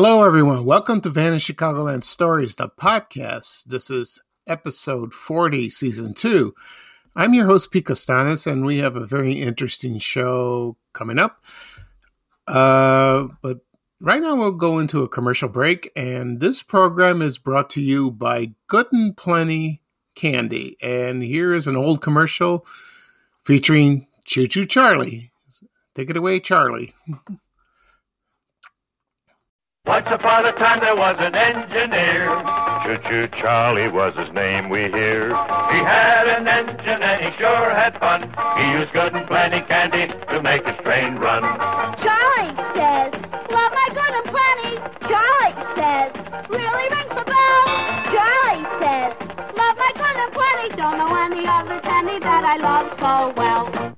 Hello, everyone. Welcome to Vanished Chicagoland Stories, the podcast. This is episode 40, season two. I'm your host, Pete Costanis, and we have a very interesting show coming up. Uh, but right now, we'll go into a commercial break, and this program is brought to you by Good and Plenty Candy. And here is an old commercial featuring Choo Choo Charlie. Take it away, Charlie. Once upon a time there was an engineer. Choo-choo Charlie was his name we hear. He had an engine and he sure had fun. He used good and plenty candy to make his train run. Charlie says, love my good and plenty. Charlie says, really rings the bell. Charlie says, love my good and plenty. Don't know any other candy that I love so well.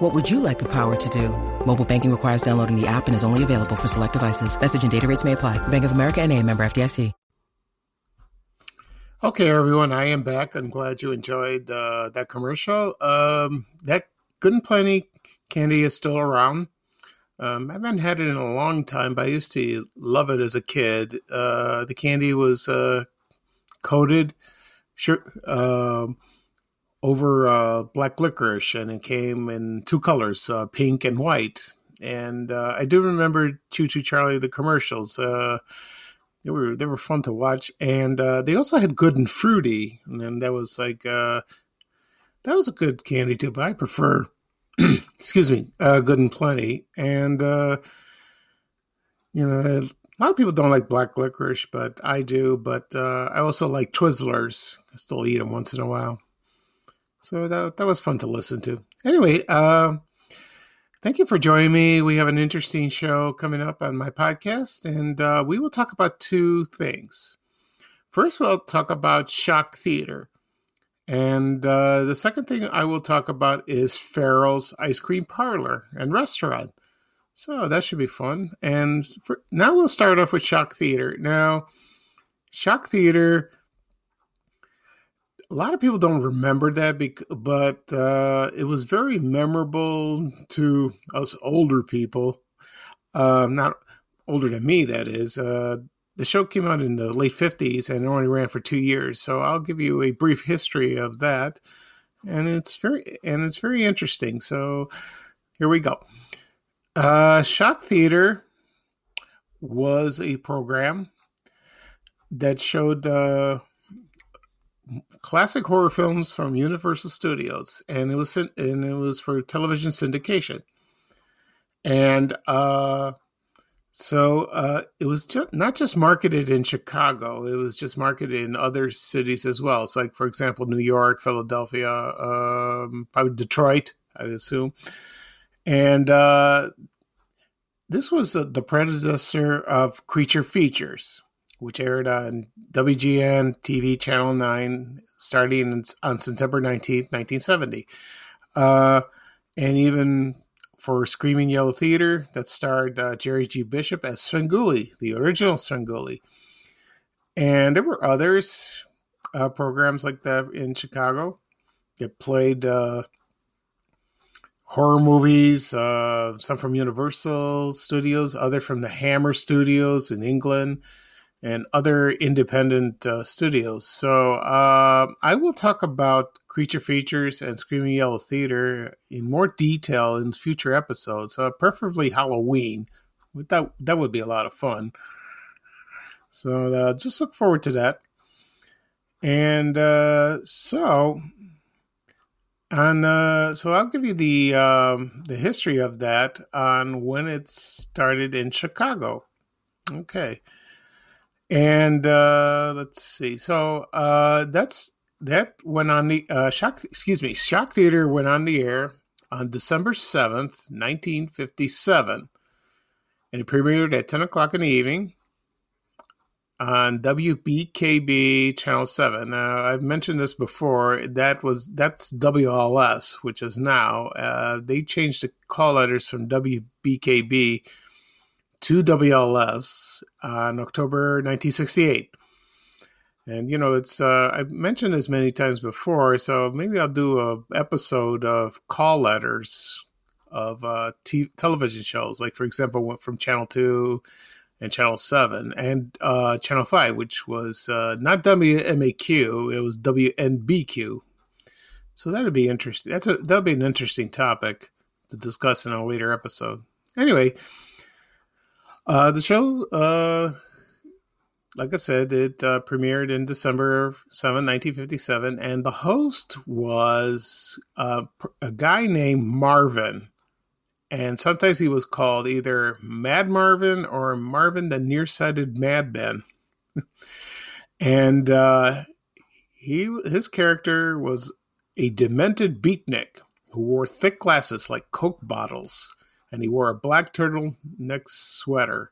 What would you like the power to do? Mobile banking requires downloading the app and is only available for select devices. Message and data rates may apply. Bank of America and a member FDIC. Okay, everyone, I am back. I'm glad you enjoyed uh, that commercial. Um, that Good and Plenty candy is still around. Um, I haven't had it in a long time, but I used to love it as a kid. Uh, the candy was uh, coated sure, uh, over uh, black licorice, and it came in two colors, uh, pink and white. And uh, I do remember Choo Choo Charlie the commercials. Uh, they were they were fun to watch, and uh, they also had good and fruity, and then that was like that was a good candy too. But I prefer, excuse me, good and plenty, and you know a lot of people don't like black licorice, but I do. But uh, I also like Twizzlers. I still eat them once in a while, so that that was fun to listen to. Anyway, uh, Thank you for joining me. We have an interesting show coming up on my podcast, and uh, we will talk about two things. First, we'll talk about shock theater. And uh, the second thing I will talk about is Farrell's Ice Cream Parlor and Restaurant. So that should be fun. And for, now we'll start off with Shock Theater. Now, Shock Theater a lot of people don't remember that, but uh, it was very memorable to us older people. Uh, not older than me, that is. Uh, the show came out in the late 50s and it only ran for two years. So I'll give you a brief history of that. And it's very and it's very interesting. So here we go. Uh, Shock Theater was a program that showed uh, classic horror films from Universal Studios, and it was and it was for television syndication. And uh, so uh, it was not just marketed in Chicago; it was just marketed in other cities as well. So, like for example, New York, Philadelphia, um, probably Detroit, I assume. And uh, this was uh, the predecessor of Creature Features, which aired on WGN TV Channel 9 starting on September 19th, 1970. Uh, and even for Screaming Yellow Theater, that starred uh, Jerry G. Bishop as Svengoolie, the original Svengoolie. And there were others, uh, programs like that in Chicago that played uh, horror movies, uh, some from Universal Studios, other from the Hammer Studios in England and other independent uh, studios. So uh, I will talk about Creature Features and Screaming Yellow Theater in more detail in future episodes, uh, preferably Halloween. That that would be a lot of fun. So uh, just look forward to that. And uh, so on uh, so I'll give you the um, the history of that on when it started in Chicago. Okay. And uh, let's see. So uh, that's that went on the uh, shock. Excuse me, Shock Theater went on the air on December seventh, nineteen fifty-seven, and it premiered at ten o'clock in the evening on WBKB Channel Seven. Now, I've mentioned this before. That was that's WLS, which is now. Uh, they changed the call letters from WBKB to WLS on October 1968. And you know, it's uh, I've mentioned this many times before, so maybe I'll do a episode of call letters of uh, t- television shows, like for example, went from Channel Two and Channel Seven and uh, Channel Five, which was uh, not WMAQ, it was WNBQ. So that'd be interesting. That's a that'd be an interesting topic to discuss in a later episode. Anyway, uh, the show uh, like I said, it uh, premiered in December 7, 1957, and the host was uh, a guy named Marvin. And sometimes he was called either Mad Marvin or Marvin the Nearsighted Madman. and uh, he his character was a demented beatnik who wore thick glasses like Coke bottles, and he wore a black turtleneck sweater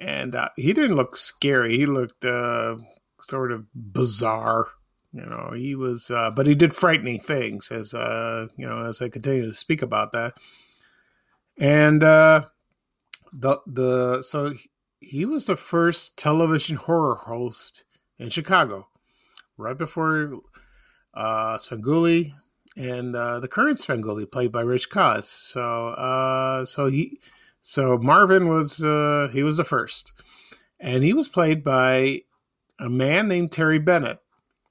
and uh, he didn't look scary. He looked uh, sort of bizarre. You know, he was, uh, but he did frightening things as uh, you know as I continue to speak about that. And uh, the the so he was the first television horror host in Chicago, right before uh, Svengoolie and uh, the current Svengoolie, played by Rich Koz. So uh, so he so Marvin was uh, he was the first, and he was played by a man named Terry Bennett,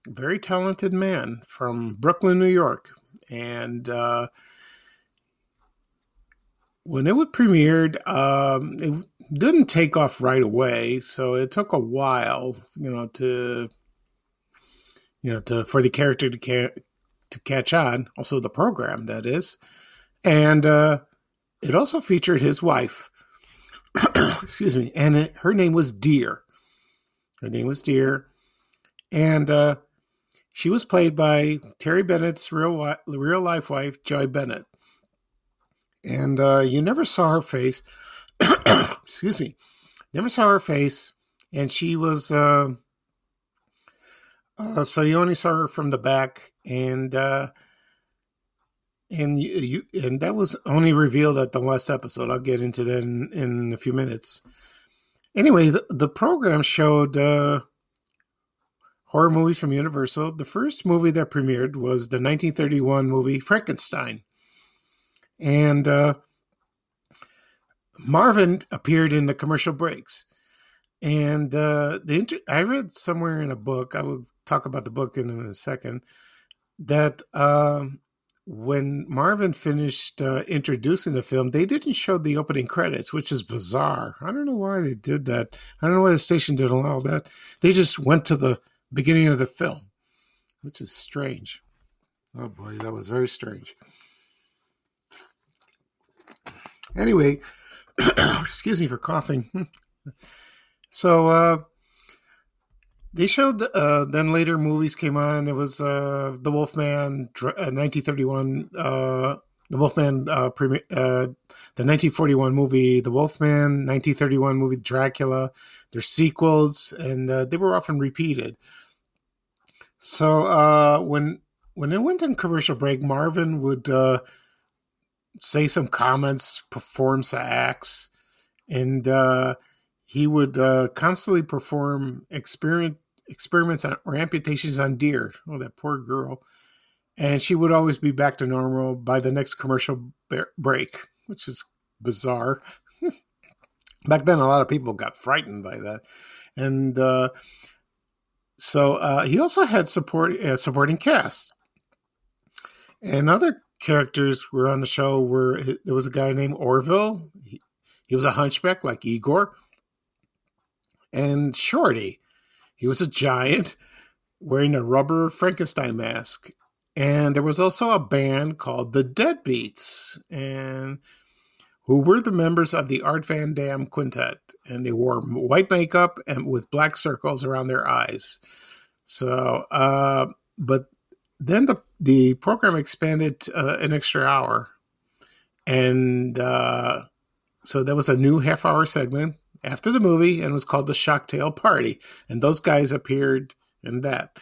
very talented man from Brooklyn, New York, and uh, when it was premiered, um, it didn't take off right away, so it took a while, you know, to you know to for the character to to catch on. Also, the program that is, and. Uh, it also featured his wife, excuse me, and it, her name was Dear. Her name was Dear, and uh, she was played by Terry Bennett's real real life wife, Joy Bennett. And uh, you never saw her face. excuse me, never saw her face, and she was. Uh, uh, so you only saw her from the back, and uh, and you, you, and that was only revealed at the last episode. I'll get into that in, in a few minutes. Anyway, the, the program showed uh, horror movies from Universal. The first movie that premiered was the 1931 movie Frankenstein, and uh, Marvin appeared in the commercial breaks. And uh, the inter- I read somewhere in a book. I will talk about the book in, in a second. That um, when Marvin finished uh, introducing the film, they didn't show the opening credits, which is bizarre. I don't know why they did that. I don't know why the station didn't allow that. They just went to the beginning of the film, which is strange. Oh boy, that was very strange. Anyway, excuse me for coughing. so, uh, they showed uh, then later movies came on. It was uh, the Wolfman, uh, 1931. Uh, the Wolfman, uh, pre- uh, the 1941 movie, The Wolfman, 1931 movie Dracula. Their sequels, and uh, they were often repeated. So uh, when when it went on commercial break, Marvin would uh, say some comments, perform some acts, and uh, he would uh, constantly perform experiment experiments on or amputations on Dear. Oh, that poor girl. And she would always be back to normal by the next commercial break, which is bizarre. back then, a lot of people got frightened by that. And uh, so uh, he also had support uh, supporting cast. And other characters were on the show were there was a guy named Orville. He, he was a hunchback like Igor. And Shorty, he was a giant wearing a rubber Frankenstein mask. And there was also a band called the Deadbeats, and who were the members of the Art Van Damme Quintet, and they wore white makeup and with black circles around their eyes. So, uh, but then the the program expanded uh, an extra hour, and uh, so that was a new half hour segment after the movie and was called the Shocktail Party. And those guys appeared in that.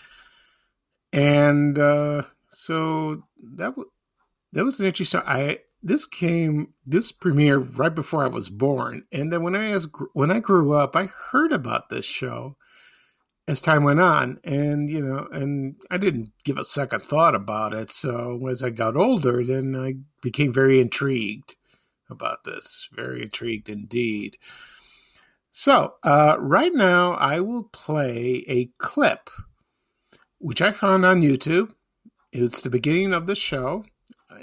And uh, so that w- that was an interesting. I this came this premiered right before I was born, and then when I was when I grew up, I heard about this show as time went on, and you know, and I didn't give a second thought about it. So as I got older, then I became very intrigued about this, very intrigued indeed. So uh, right now, I will play a clip which I found on YouTube. It's the beginning of the show,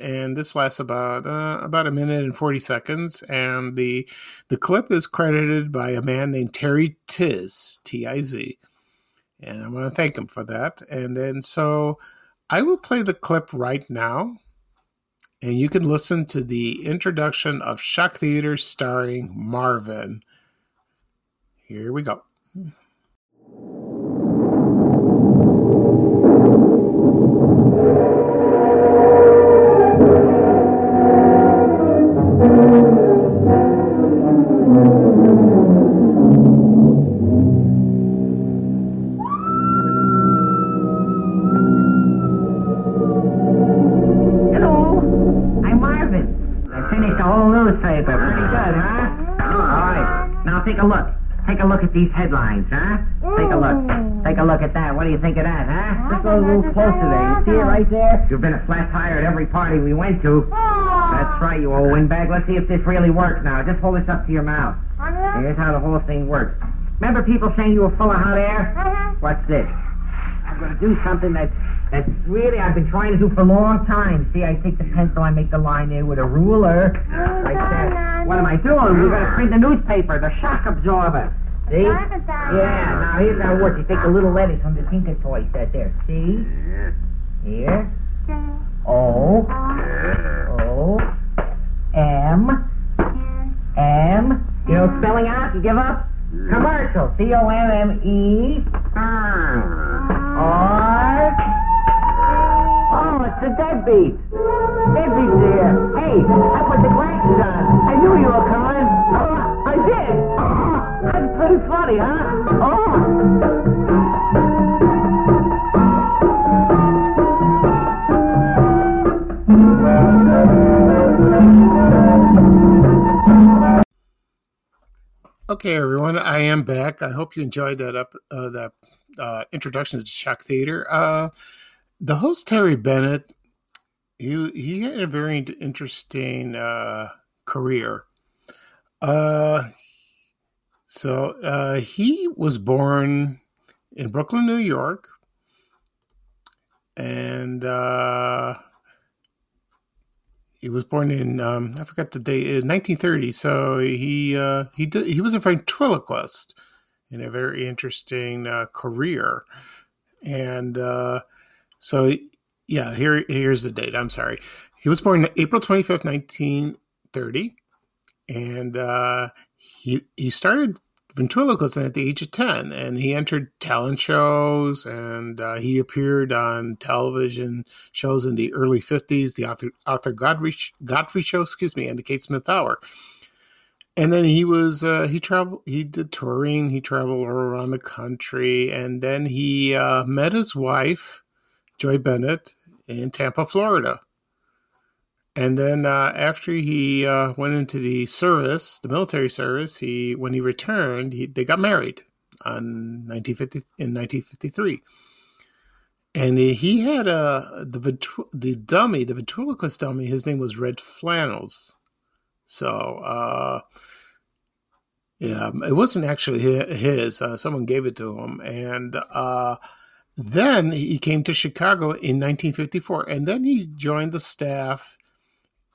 and this lasts about uh, about a minute and forty seconds. And the the clip is credited by a man named Terry Tiz, T I Z, and I want to thank him for that. And then so I will play the clip right now, and you can listen to the introduction of Shock Theater starring Marvin. Here we go. These headlines, huh? Take a look. Take a look at that. What do you think of that, huh? Just go a little closer there. You see it right there? You've been a flat tire at every party we went to. That's right, you old windbag. Let's see if this really works now. Just hold this up to your mouth. Here's how the whole thing works. Remember people saying you were full of hot air? What's this? I'm going to do something that that's really I've been trying to do for a long time. See, I take the pencil, I make the line there with a ruler. Right there. What am I doing? We're going to print the newspaper, the shock absorber. See? Yeah, now here's how it works. You take the little letters from the Tinker Toy set there. See? Here. O. O. M. M. You know spelling out? You give up? Commercial. C O M M E. R. Oh, it's the deadbeat. Deadbeat's here. Hey, I put the glasses on. I knew you were coming. Pretty funny, huh? Oh. Okay, everyone, I am back. I hope you enjoyed that up uh, that uh, introduction to Shock Theater. Uh, the host Terry Bennett, he he had a very interesting uh, career. So uh, he was born in Brooklyn, New York, and uh, he was born in um, I forgot the date, uh, 1930. So he uh, he did, he was a ventriloquist in a very interesting uh, career, and uh, so yeah, here here's the date. I'm sorry, he was born April 25th, 1930, and uh, he he started ventriloquism at the age of 10 and he entered talent shows and uh, he appeared on television shows in the early 50s the arthur, arthur godfrey, godfrey show excuse me and the kate smith hour. And then he was uh, he traveled he did touring he traveled around the country and then he uh, met his wife joy bennett in tampa florida and then uh, after he uh, went into the service, the military service, he when he returned, he, they got married on 1950 in 1953. And he, had a the the dummy, the ventriloquist dummy. His name was Red Flannels. So uh, yeah, it wasn't actually his. Uh, someone gave it to him, and uh, then he came to Chicago in 1954, and then he joined the staff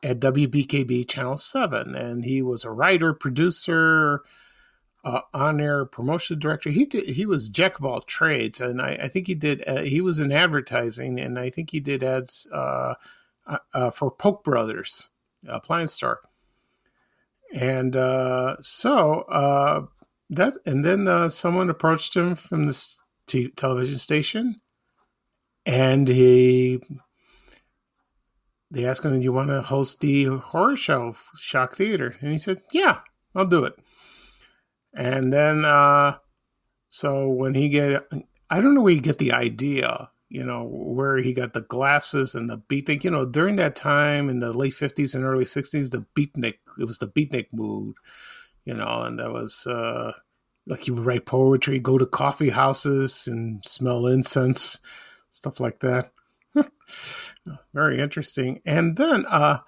at WBKB Channel 7. And he was a writer, producer, uh, on air promotion director. He did, he was jack of all trades. And I, I think he did, uh, he was in advertising, and I think he did ads uh, uh for Polk Brothers appliance store. And uh, so uh, that, and then someone approached him from this t- television station, and he they asked him, Do you want to host the horror show, Shock Theater? And he said, Yeah, I'll do it. And then, uh, so when he get, I don't know where he get the idea, you know, where he got the glasses and the beatnik. You know, during that time in the late fifties and early sixties, the beatnik, it was the beatnik mood, you know, and that was uh, like he would write poetry, go to coffee houses and smell incense, stuff like that. very interesting. And then, uh,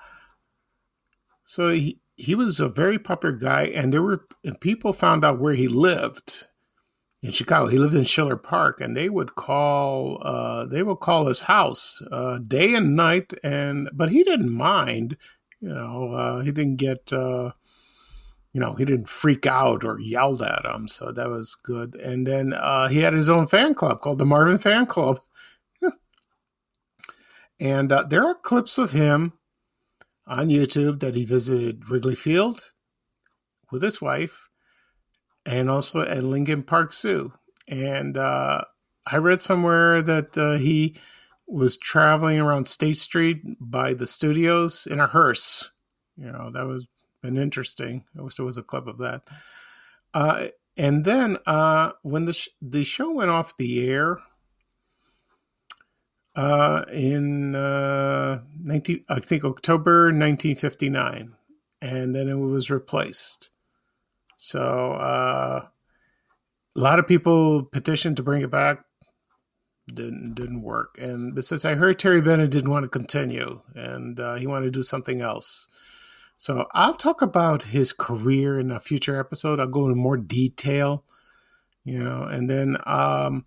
so he he was a very popular guy, and there were and people found out where he lived in Chicago. He lived in Schiller Park, and they would call uh, they would call his house uh, day and night, and but he didn't mind. You know, uh, he didn't get uh, you know he didn't freak out or yelled at him, so that was good. And then uh, he had his own fan club called the Marvin Fan Club, and uh, there are clips of him on YouTube that he visited Wrigley Field with his wife and also at Lincoln Park Zoo. And uh, I read somewhere that uh, he was traveling around State Street by the studios in a hearse. You know, that was been interesting. I wish there was a clip of that. Uh, and then uh, when the sh- the show went off the air uh, in uh, 19, I think October 1959, and then it was replaced. So uh, a lot of people petitioned to bring it back. Didn't didn't work. And it I heard Terry Bennett didn't want to continue, and uh, he wanted to do something else. So I'll talk about his career in a future episode. I'll go into more detail, you know, and then um,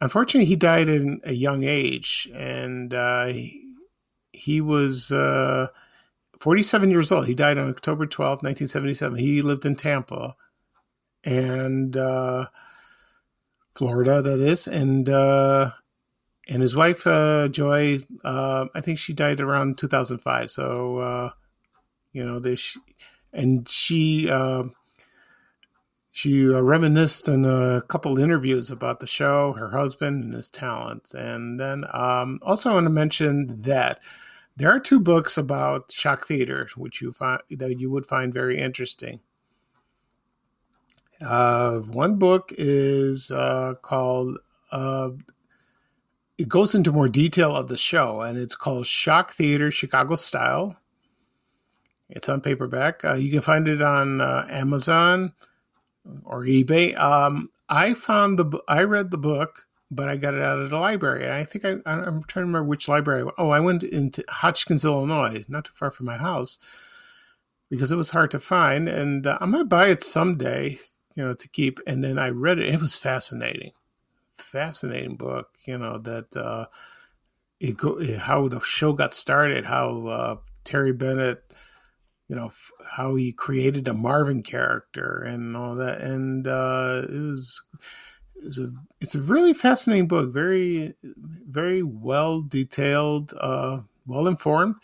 unfortunately he died in a young age, and uh, he, he was. Uh, 47 years old. He died on October 12, 1977. He lived in Tampa and uh, Florida, that is. And uh, and his wife, uh, Joy, uh, I think she died around 2005. So, uh, you know, this, and she, uh, she reminisced in a couple interviews about the show, her husband, and his talent. And then um, also, I want to mention that there are two books about shock theater, which you find that you would find very interesting. Uh, one book is uh, called. Uh, it goes into more detail of the show, and it's called Shock Theater Chicago Style. It's on paperback. Uh, you can find it on uh, Amazon or eBay. Um, I found the. I read the book but I got it out of the library. And I think I, I'm trying to remember which library. Oh, I went into Hotchkiss, Illinois, not too far from my house, because it was hard to find. And uh, I might buy it someday, you know, to keep. And then I read it. It was fascinating, fascinating book. You know that uh, it go how the show got started, how uh, Terry Bennett. You know how he created a Marvin character and all that, and uh, it was it's a it's a really fascinating book. Very very well detailed, uh, well informed.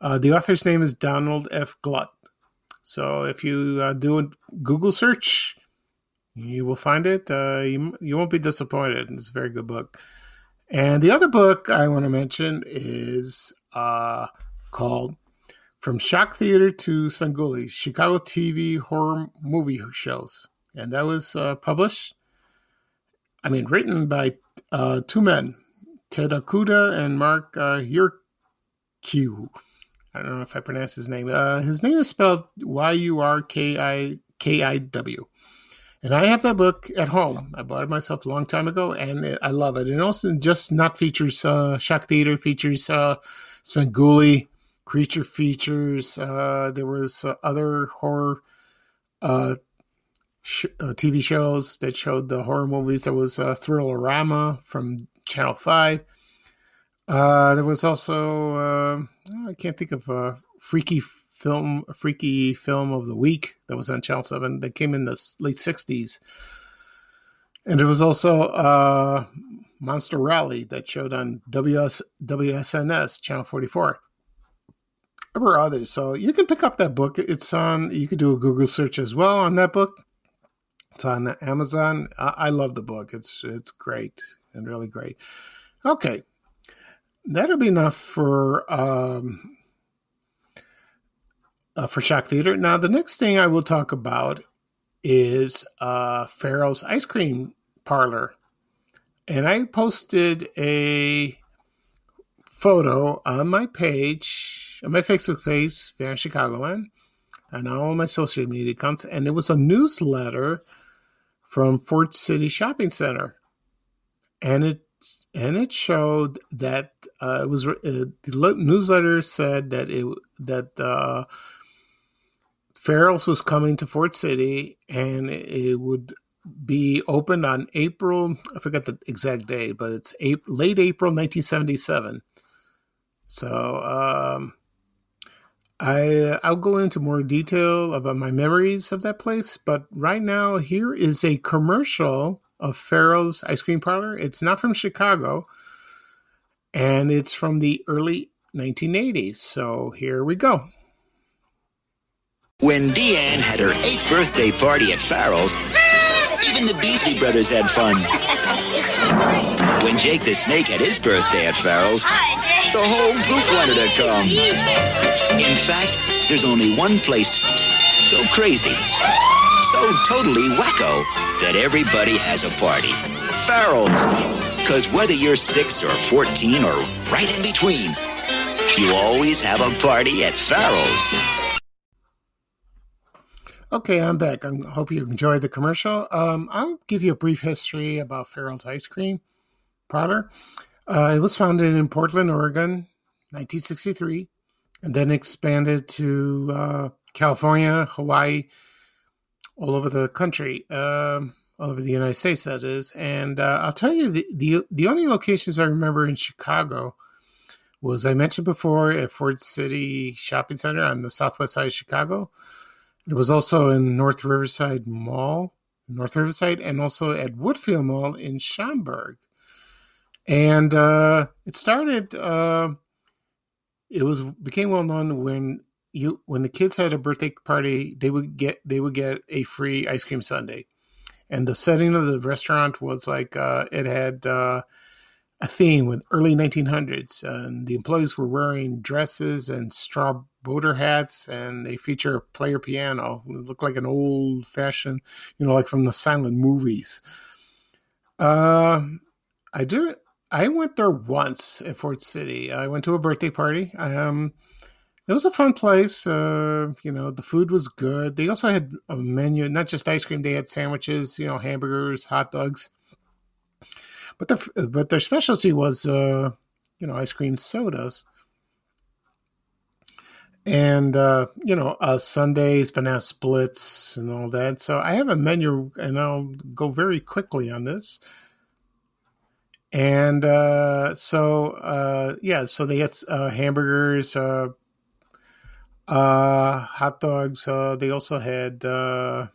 Uh, the author's name is Donald F. Glut. So if you uh, do a Google search, you will find it. Uh, you you won't be disappointed. It's a very good book. And the other book I want to mention is uh, called "From Shock Theater to Svengoolie: Chicago TV Horror Movie Shows," and that was uh, published I mean, written by uh, two men, Ted Okuda and Mark uh, Yurkiw. I don't know if I pronounced his name. Uh, his name is spelled Y U R K I K I W. And I have that book at home. I bought it myself a long time ago, and it, I love it. And also, just not features uh, Shock Theater, features uh, creature features. Uh, there was uh, other horror uh, sh- uh, TV shows that showed the horror movies. There was uh, Thriller-Rama from Channel 5. Uh, there was also, uh, I can't think of a freaky film, a freaky film of the week that was on Channel 7 that came in the late 60s. And there was also uh, Monster Rally that showed on WS, WSNS, Channel 44 there others. So you can pick up that book. It's on, you can do a Google search as well on that book. It's on Amazon. I, I love the book. It's it's great and really great. Okay, that'll be enough for um, uh, for shock theater. Now, the next thing I will talk about is uh, Farrell's Ice Cream Parlor. And I posted a photo on my page, my Facebook page, Van Chicagoland, and all my social media accounts. And it was a newsletter from Ford City Shopping Center. And it and it showed that uh, it was uh, the newsletter said that it that uh, Farrell's was coming to Ford City and it would be opened on April. I forget the exact date, but it's April, late April 1977. So um, I I'll go into more detail about my memories of that place. But right now, here is a commercial of Farrell's Ice Cream Parlor. It's not from Chicago, and it's from the early 1980s. So here we go. When Deanne had her eighth birthday party at Farrell's, even the Beasley brothers had fun. When Jake the Snake had his birthday at Farrell's, the whole group wanted to come. In fact, there's only one place so crazy, so totally wacko, that everybody has a party. Farrell's. Because whether you're 6 or 14 or right in between, you always have a party at Farrell's. Okay, I'm back. I hope you enjoyed the commercial. Um, I'll give you a brief history about Farrell's Ice Cream Parlor. Uh, it was founded in Portland, Oregon, 1963, and then expanded to uh, California, Hawaii, all over the country, um, all over the United States, that is. And uh, I'll tell you, the, the the only locations I remember in Chicago was I mentioned before at Ford City Shopping Center on the southwest side of Chicago. It was also in North Riverside Mall, North Riverside, and also at Woodfield Mall in Schaumburg. And uh, it started. Uh, it was became well known when you when the kids had a birthday party, they would get they would get a free ice cream sundae. And the setting of the restaurant was like uh, it had uh, a theme with early 1900s, and the employees were wearing dresses and straw boater hats, and they feature a player piano. It looked like an old fashioned, you know, like from the silent movies. Uh, I do. I went there once at Ford City. I went to a birthday party. Um, it was a fun place. Uh, you know, the food was good. They also had a menu, not just ice cream. They had sandwiches, you know, hamburgers, hot dogs. But the but their specialty was uh, you know ice cream sodas, and uh, you know uh, sundaes, banana splits, and all that. So I have a menu, and I'll go very quickly on this. And uh, so uh, yeah, so they had uh, hamburgers, uh, uh, hot dogs. Uh, they also had. Uh,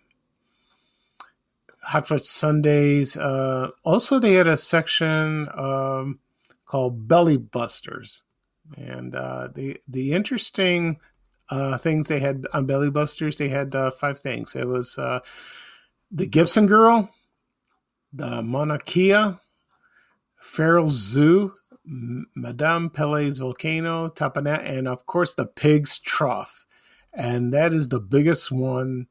Hot Fudge sundaes. Uh, also, they had a section um, called Belly Busters, and uh, the the interesting uh, things they had on Belly Busters, they had uh, five things. It was uh, the Gibson Girl, the Kea, Farrell's Zoo, Madame Pele's Volcano, Tapanet, and of course the Pig's Trough, and that is the biggest one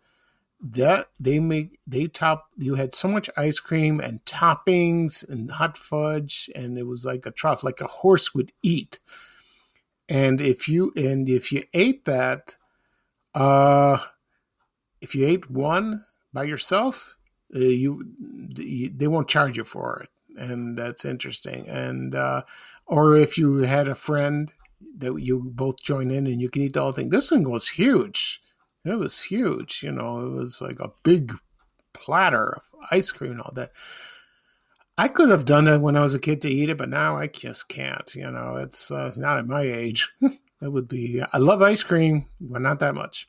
that they make they top you had so much ice cream and toppings and hot fudge and it was like a trough like a horse would eat. And if you and if you ate that uh if you ate one by yourself uh, you they won't charge you for it and that's interesting and uh or if you had a friend that you both join in and you can eat the whole thing this one was huge it was huge, you know, it was like a big platter of ice cream and all that. I could have done that when I was a kid to eat it, but now I just can't. You know, it's uh, not at my age. that would be. I love ice cream, but not that much.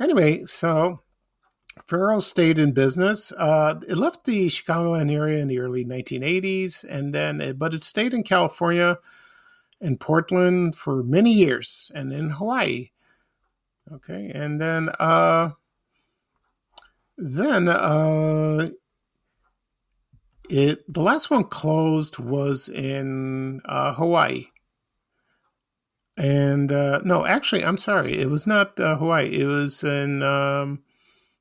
Anyway, so Farrell stayed in business. Uh, it left the Chicagoland area in the early 1980s, and then, it, but it stayed in California and Portland for many years, and in Hawaii. Okay, and then uh, then uh, it the last one closed was in uh, Hawaii. And uh, no, actually, I'm sorry, it was not uh, Hawaii. It was in um,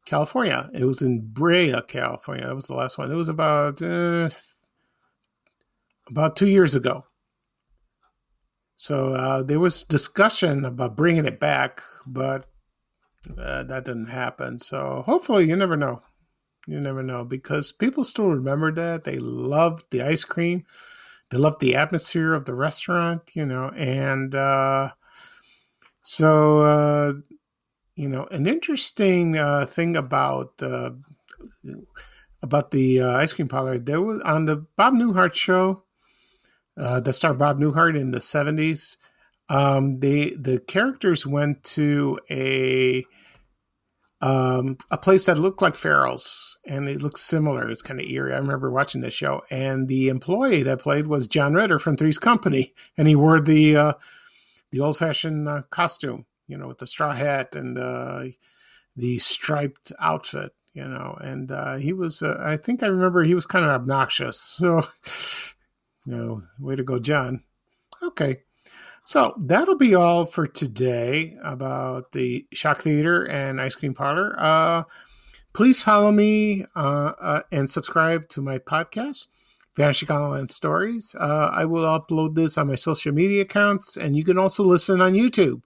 California. It was in Brea, California. That was the last one. It was about uh, about two years ago. So uh, there was discussion about bringing it back, but uh, that didn't happen. So hopefully, you never know. You never know because people still remember that. They loved the ice cream. They loved the atmosphere of the restaurant, you know, and uh, so uh, you know, an interesting uh, thing about uh, about the uh, ice cream parlor. There was on the Bob Newhart show, uh, that starred Bob Newhart in the seventies. Um, they the characters went to a um, a place that looked like Farrell's, and it looked similar. It's kind of eerie. I remember watching the show, and the employee that played was John Ritter from Three's Company, and he wore the uh, the old fashioned uh, costume you know, with the straw hat and uh, the striped outfit, you know. And uh, he was, uh, I think I remember he was kind of obnoxious. So, you know, way to go, John. Okay. So that'll be all for today about the Shock Theater and Ice Cream Parlor. Uh, please follow me uh, uh, and subscribe to my podcast, Vanishing Chicagoland Stories. Uh, I will upload this on my social media accounts, and you can also listen on YouTube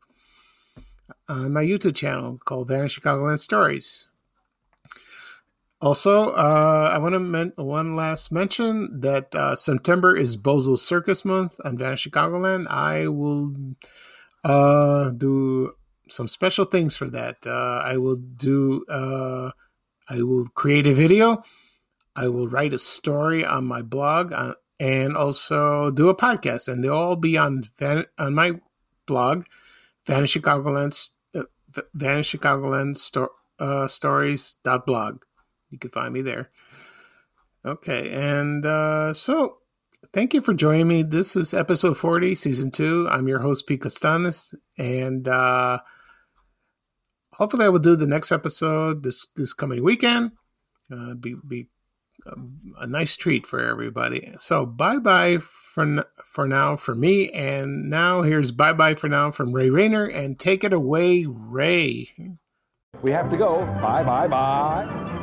on my YouTube channel called Vanish Chicagoland Stories. Also, uh, I want to men- one last mention that uh, September is Bozo Circus Month on Vanish Chicagoland. I will uh, do some special things for that. Uh, I will do. Uh, I will create a video. I will write a story on my blog uh, and also do a podcast, and they'll all be on Van- on my blog, Vanish Chicagoland Vanish Chicagoland sto- uh. You can find me there. Okay, and uh, so thank you for joining me. This is episode 40, season two. I'm your host, Pete Costanis, and uh, hopefully I will do the next episode this, this coming weekend. Uh, be, be a nice treat for everybody. So bye bye for for now for me, and now here's bye bye for now from Ray Rayner, and take it away, Ray. We have to go. Bye bye bye.